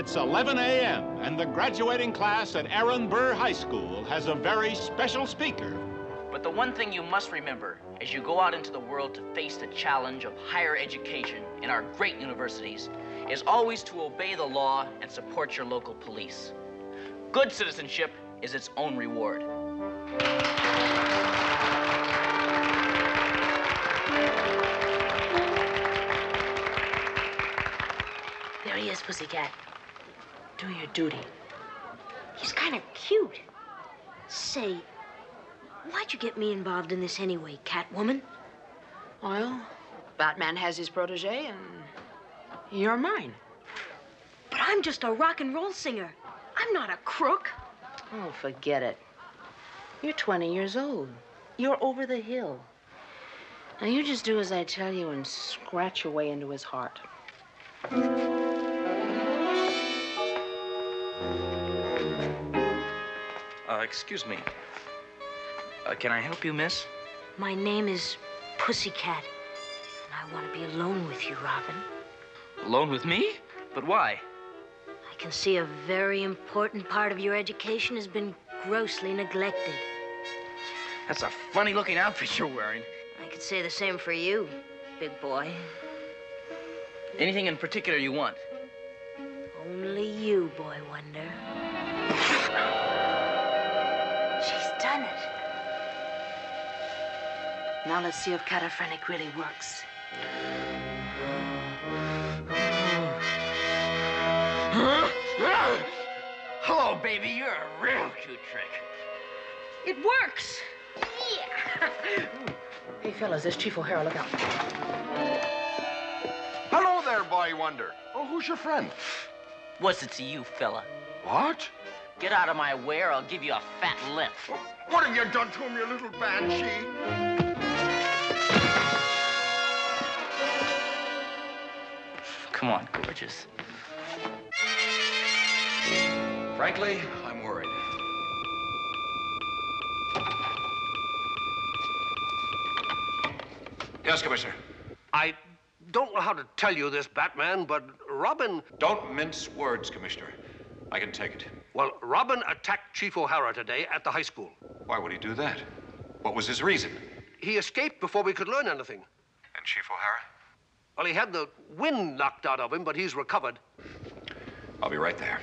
It's 11 a.m., and the graduating class at Aaron Burr High School has a very special speaker. But the one thing you must remember as you go out into the world to face the challenge of higher education in our great universities is always to obey the law and support your local police. Good citizenship is its own reward. There he is, Pussycat. Do your duty. He's kind of cute. Say, why'd you get me involved in this anyway, Catwoman? Well, Batman has his protege, and you're mine. But I'm just a rock and roll singer. I'm not a crook. Oh, forget it. You're 20 years old. You're over the hill. Now, you just do as I tell you and scratch your way into his heart. Uh, excuse me. Uh, can I help you, miss? My name is Pussycat, and I want to be alone with you, Robin. Alone with me? But why? I can see a very important part of your education has been grossly neglected. That's a funny looking outfit you're wearing. I could say the same for you, big boy. Anything in particular you want? Only you, boy wonder. She's it. Now let's see if cataphrenic really works. Hello, baby. You're a real cute trick. It works! Yeah. Hey, fellas, this Chief O'Hara. Look out. Hello there, Boy Wonder. Oh, who's your friend? What's it to you, fella? What? Get out of my way or I'll give you a fat lip. What have you done to him, you little banshee? Come on, gorgeous. Frankly, I'm worried. Yes, Commissioner. I don't know how to tell you this, Batman, but Robin. Don't mince words, Commissioner. I can take it. Well, Robin attacked Chief O'Hara today at the high school. Why would he do that? What was his reason? He escaped before we could learn anything. And Chief O'Hara? Well, he had the wind knocked out of him, but he's recovered. I'll be right there.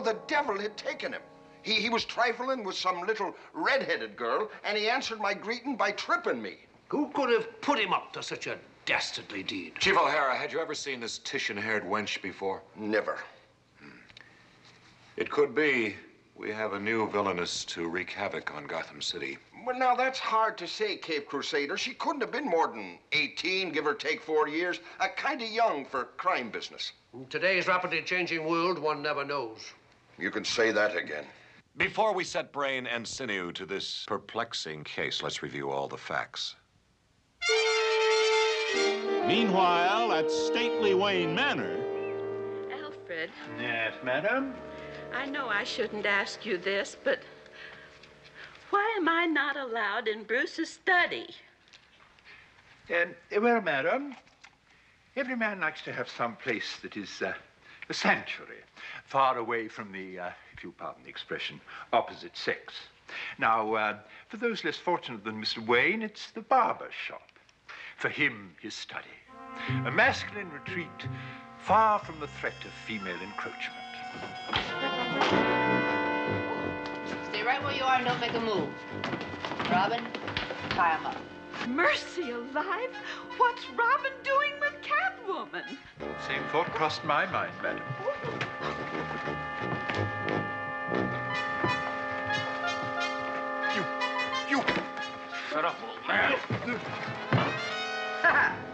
Though the devil had taken him. He, he was trifling with some little red-headed girl, and he answered my greeting by tripping me. Who could have put him up to such a dastardly deed? Chief O'Hara, had you ever seen this Titian-haired wench before? Never. It could be we have a new villainess to wreak havoc on Gotham City. Well, now, that's hard to say, Caped Crusader. She couldn't have been more than 18, give or take four years. Uh, kind of young for crime business. In today's rapidly changing world, one never knows. You can say that again. Before we set brain and sinew to this perplexing case, let's review all the facts. Meanwhile, at stately Wayne Manor, Alfred, Yes, madam. I know I shouldn't ask you this, but why am I not allowed in Bruce's study? Uh, well, madam, every man likes to have some place that is uh, a sanctuary, far away from the, uh, if you pardon the expression, opposite sex. Now, uh, for those less fortunate than Mr. Wayne, it's the barber shop. For him, his study. A masculine retreat far from the threat of female encroachment. Stay right where you are and don't make a move. Robin, tie him up. Mercy alive! What's Robin doing with Catwoman? Same thought crossed my mind, madam. You, you. Shut up, old man.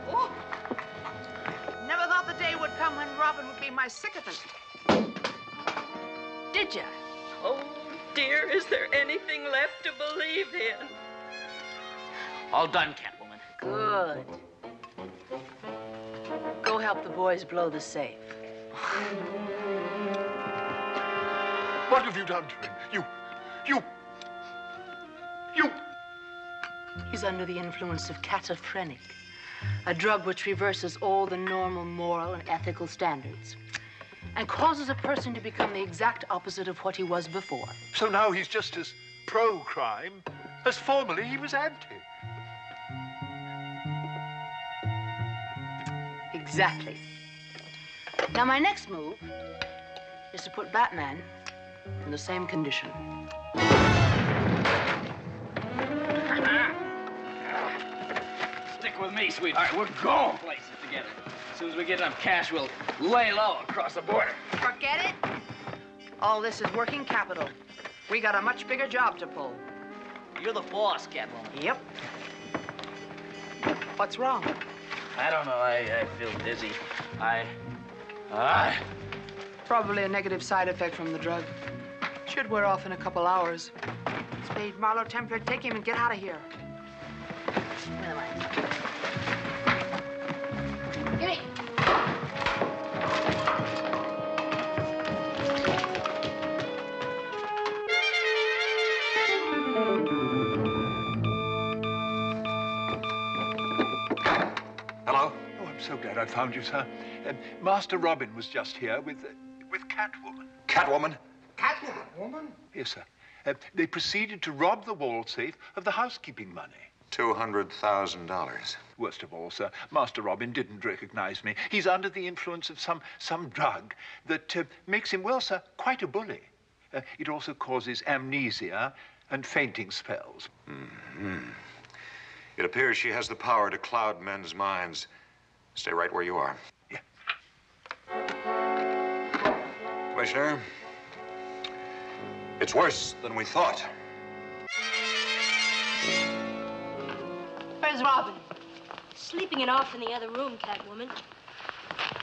oh. Never thought the day would come when Robin would be my sycophant. Did ya? Oh, dear, is there anything left to believe in? All done, Catwoman. Good. Go help the boys blow the safe. What have you done to him? You, you, you. He's under the influence of cataphrenic, a drug which reverses all the normal moral and ethical standards and causes a person to become the exact opposite of what he was before. So now he's just as pro-crime as formerly he was anti. Exactly. Now, my next move is to put Batman in the same condition. Stick with me, sweetheart. All right, we're going places together. As soon as we get enough cash, we'll lay low across the border. Forget it. All this is working capital. We got a much bigger job to pull. You're the boss, Catwoman. Yep. What's wrong? I don't know. I, I feel dizzy. I. I. Probably a negative side effect from the drug. Should wear off in a couple hours. Spade, Marlowe, Templar, take him and get out of here. Where am I? Gimme. I found you, sir. Um, Master Robin was just here with, uh, with Catwoman. Catwoman? Catwoman? Yes, sir. Uh, they proceeded to rob the wall safe of the housekeeping money. $200,000. Worst of all, sir, Master Robin didn't recognize me. He's under the influence of some, some drug that uh, makes him, well, sir, quite a bully. Uh, it also causes amnesia and fainting spells. Mm-hmm. It appears she has the power to cloud men's minds. Stay right where you are. Yeah. Commissioner, it's worse than we thought. Where's Robin? Sleeping it off in the other room, Catwoman.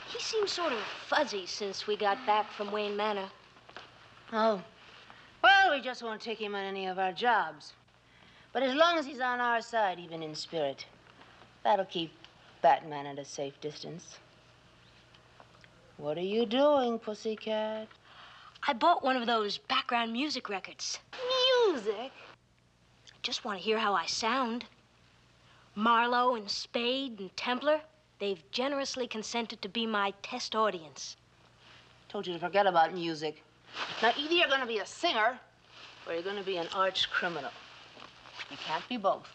He seems sort of fuzzy since we got back from Wayne Manor. Oh. Well, we just won't take him on any of our jobs. But as long as he's on our side, even in spirit, that'll keep Batman at a safe distance. What are you doing, pussycat? I bought one of those background music records. Music? I Just want to hear how I sound. Marlowe and Spade and Templar, they've generously consented to be my test audience. Told you to forget about music. Now, either you're going to be a singer or you're going to be an arch criminal. You can't be both.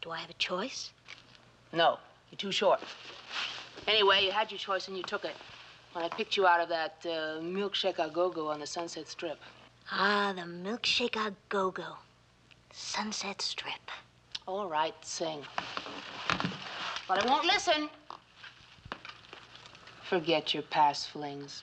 Do I have a choice? No, you're too short. Anyway, you had your choice and you took it when I picked you out of that uh, milkshake a go-go on the Sunset Strip. Ah, the milkshake a go-go. Sunset Strip. All right, sing. But I won't listen. Forget your past flings.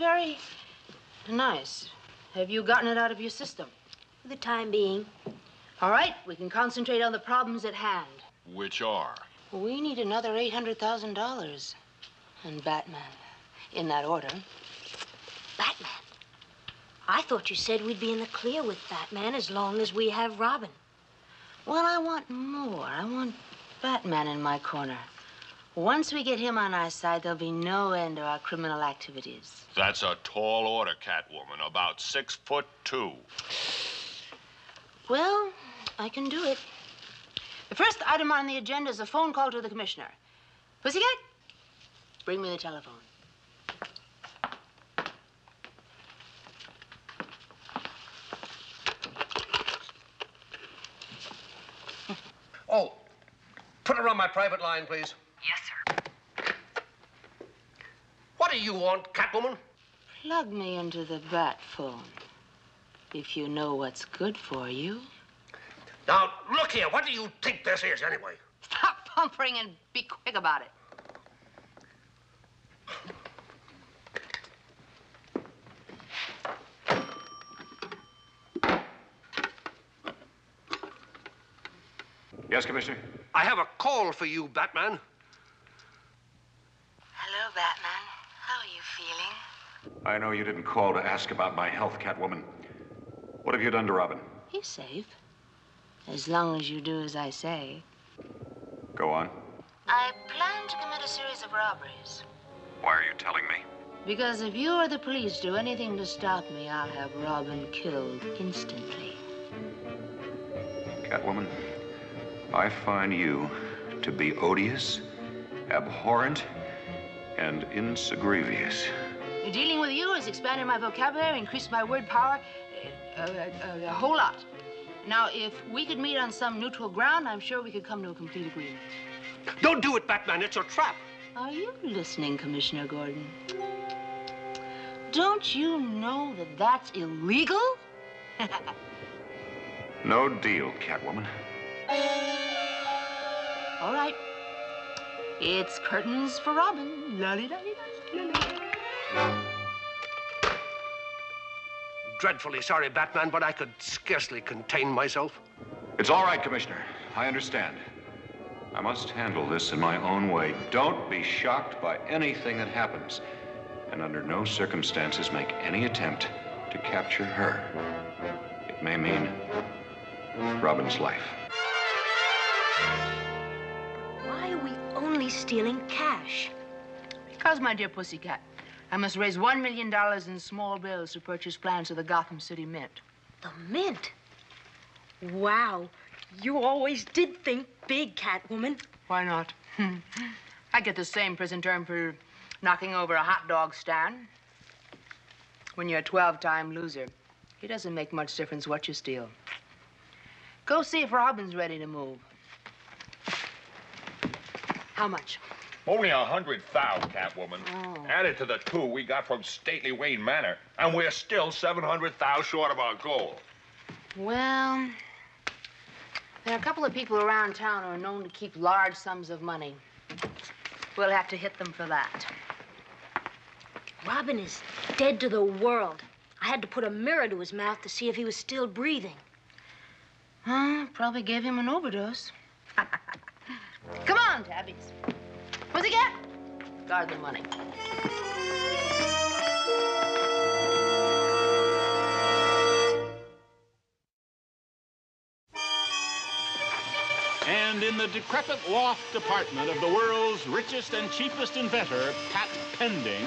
Very nice. Have you gotten it out of your system? For the time being. All right, we can concentrate on the problems at hand. Which are? We need another $800,000. And Batman. In that order. Batman. I thought you said we'd be in the clear with Batman as long as we have Robin. Well, I want more. I want Batman in my corner. Once we get him on our side, there'll be no end to our criminal activities. That's a tall order, Catwoman. About six foot two. Well, I can do it. The first item on the agenda is a phone call to the commissioner. Pussycat, bring me the telephone. Oh, put her on my private line, please. Yes, sir. What do you want, Catwoman? Plug me into the bat phone. If you know what's good for you. Now, look here. What do you think this is, anyway? Stop pumpering and be quick about it. Yes, Commissioner? I have a call for you, Batman. Hello, Batman. How are you feeling? I know you didn't call to ask about my health, Catwoman. What have you done to Robin? He's safe. As long as you do as I say. Go on. I plan to commit a series of robberies. Why are you telling me? Because if you or the police do anything to stop me, I'll have Robin killed instantly. Catwoman, I find you to be odious, abhorrent, and insagrivious. Dealing with you has expanded my vocabulary, increased my word power uh, uh, uh, a whole lot. Now, if we could meet on some neutral ground, I'm sure we could come to a complete agreement. Don't do it, Batman. It's a trap. Are you listening, Commissioner Gordon? Don't you know that that's illegal? No deal, Catwoman. All right. It's curtains for Robin. La-li-da-li-da, Dreadfully sorry, Batman, but I could scarcely contain myself. It's all right, Commissioner. I understand. I must handle this in my own way. Don't be shocked by anything that happens. And under no circumstances make any attempt to capture her. It may mean Robin's life. Why are we only stealing cash? Because, my dear pussycat, I must raise one million dollars in small bills to purchase plans of the Gotham City Mint. The mint? Wow. You always did think big, Catwoman. Why not? I get the same prison term for knocking over a hot dog stand. When you're a 12-time loser, it doesn't make much difference what you steal. Go see if Robin's ready to move. How much? Only a hundred thou, Catwoman. Oh. Added to the two we got from Stately Wayne Manor, and we're still seven hundred thou short of our goal. Well, there are a couple of people around town who are known to keep large sums of money. We'll have to hit them for that. Robin is dead to the world. I had to put a mirror to his mouth to see if he was still breathing. Huh? Probably gave him an overdose. Come on, Tabbies. Pussycat, guard the money. And in the decrepit loft department of the world's richest and cheapest inventor, Pat Pending,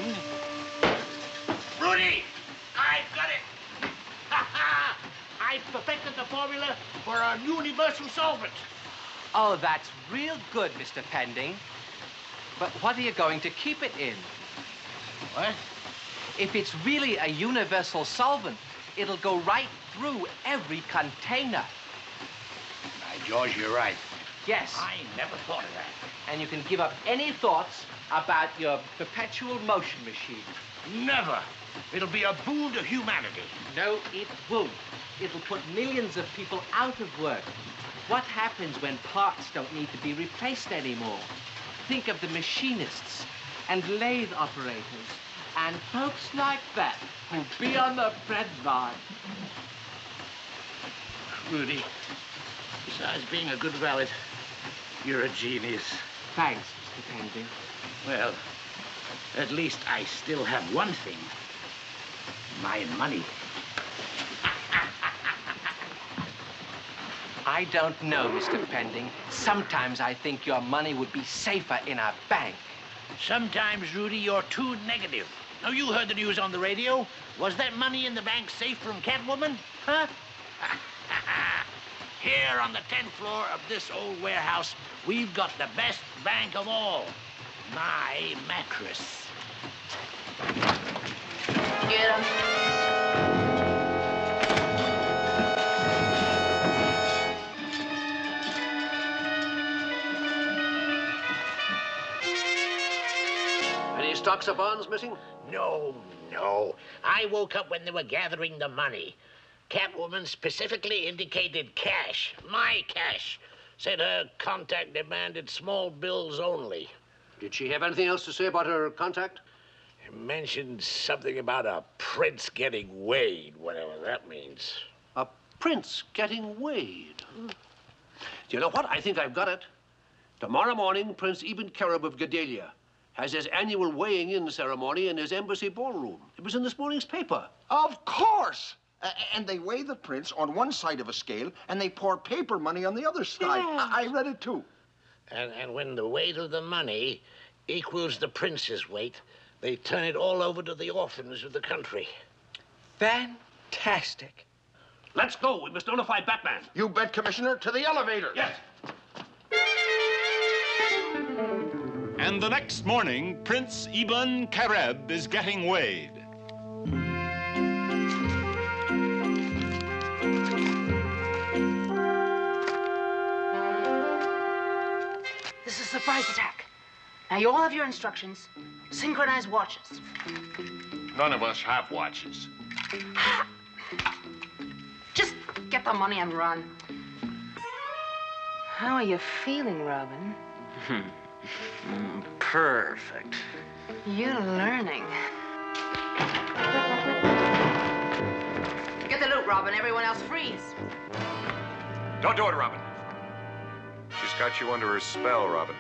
Rudy, I've got it. Ha ha! I've perfected the formula for a universal solvent. Oh, that's real good, Mr. Pending. But what are you going to keep it in? What? If it's really a universal solvent, it'll go right through every container. By George, you're right. Yes. I never thought of that. And you can give up any thoughts about your perpetual motion machine. Never. It'll be a boon to humanity. No, it won't. It'll put millions of people out of work. What happens when parts don't need to be replaced anymore? Think of the machinists and lathe operators and folks like that who be on the bread line. Rudy, besides being a good valet, you're a genius. Thanks, Mr. Pending. Well, at least I still have one thing. My money. I don't know, Mr. Pending. Sometimes I think your money would be safer in a bank. Sometimes, Rudy, you're too negative. Now, you heard the news on the radio. Was that money in the bank safe from Catwoman? Huh? Here on the 10th floor of this old warehouse, we've got the best bank of all. My mattress. Get him. Stocks or bonds missing? No, no. I woke up when they were gathering the money. Catwoman specifically indicated cash, my cash. Said her contact demanded small bills only. Did she have anything else to say about her contact? Mentioned something about a prince getting weighed, whatever that means. A prince getting weighed. Hmm. Do you know what? I think I've got it. Tomorrow morning, Prince Ibn Kerib of Gedalia has his annual weighing in ceremony in his embassy ballroom. It was in this morning's paper. Of course. A- and they weigh the prince on one side of a scale, and they pour paper money on the other side. I, I read it too. And, and when the weight of the money equals the prince's weight, they turn it all over to the orphans of the country. Fantastic. Let's go. We must notify Batman. You bet, Commissioner. To the elevator. Yes. And the next morning, Prince Ibn Kareb is getting weighed. This is a surprise attack. Now, you all have your instructions. Synchronize watches. None of us have watches. Just get the money and run. How are you feeling, Robin? Perfect. You're learning. Get the loot, Robin. Everyone else freeze. Don't do it, Robin. She's got you under her spell, Robin.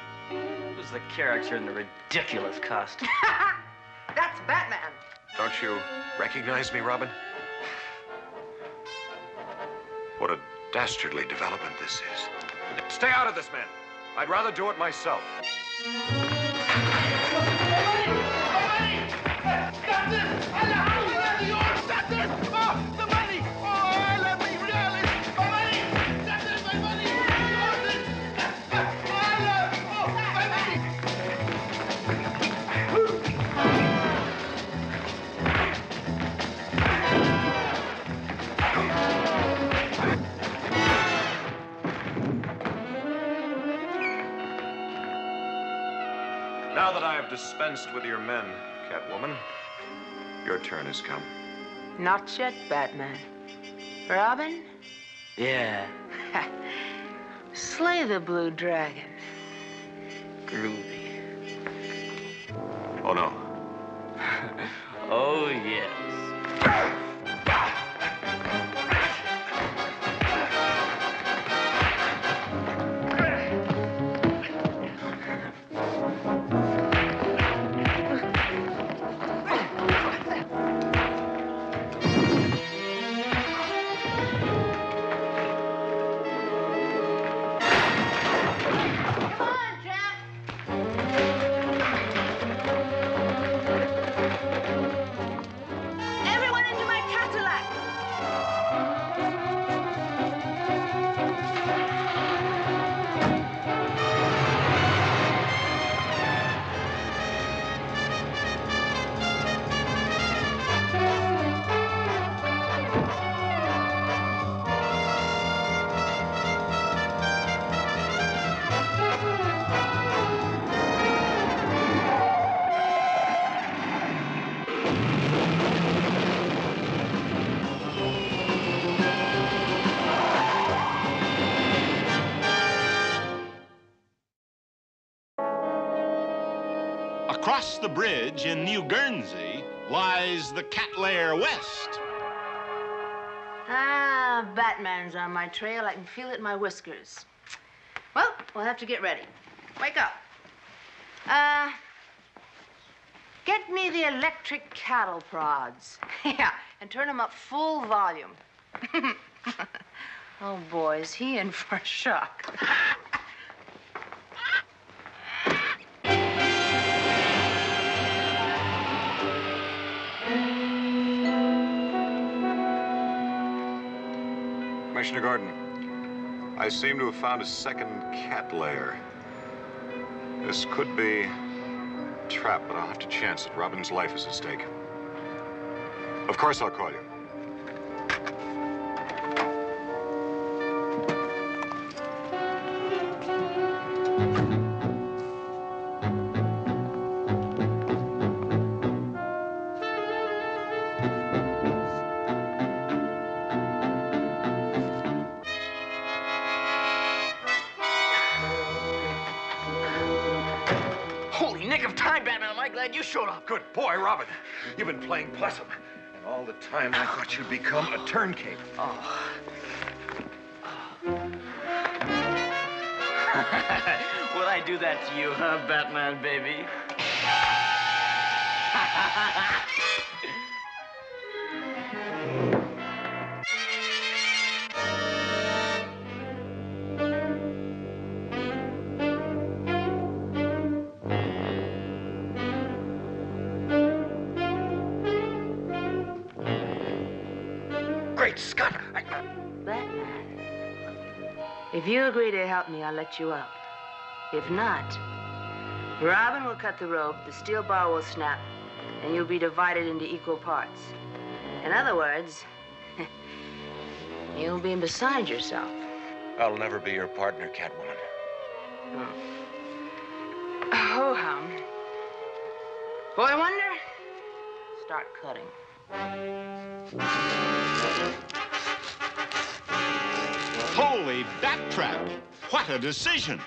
Who's the character in the ridiculous costume? That's Batman. Don't you recognize me, Robin? What a dastardly development this is. Stay out of this, man. I'd rather do it myself. Now I have dispensed with your men, Catwoman, your turn has come. Not yet, Batman. Robin, Yeah, slay the blue dragon. groovy. The bridge in New Guernsey lies the cat lair west. Ah, Batman's on my trail. I can feel it in my whiskers. Well, we'll have to get ready. Wake up. Uh, get me the electric cattle prods. yeah, and turn them up full volume. oh, boy, is he in for a shock. Commissioner Gordon, I seem to have found a second cat lair. This could be a trap, but I'll have to chance it. Robin's life is at stake. Of course I'll call you. You've been playing possum. And all the time I thought you'd become a turncoat. Oh. Would I do that to you, huh, Batman, baby? If you agree to help me, I'll let you up. If not, Robin will cut the rope, the steel bar will snap, and you'll be divided into equal parts. In other words, you'll be beside yourself. I'll never be your partner, Catwoman. Hmm. Oh, hum. Boy Wonder, start cutting. Bat trap! What a decision!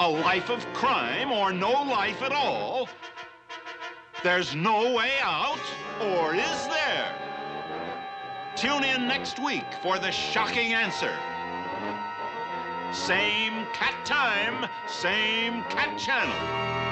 A life of crime or no life at all? There's no way out, or is there? Tune in next week for the shocking answer. Same cat time, same cat channel.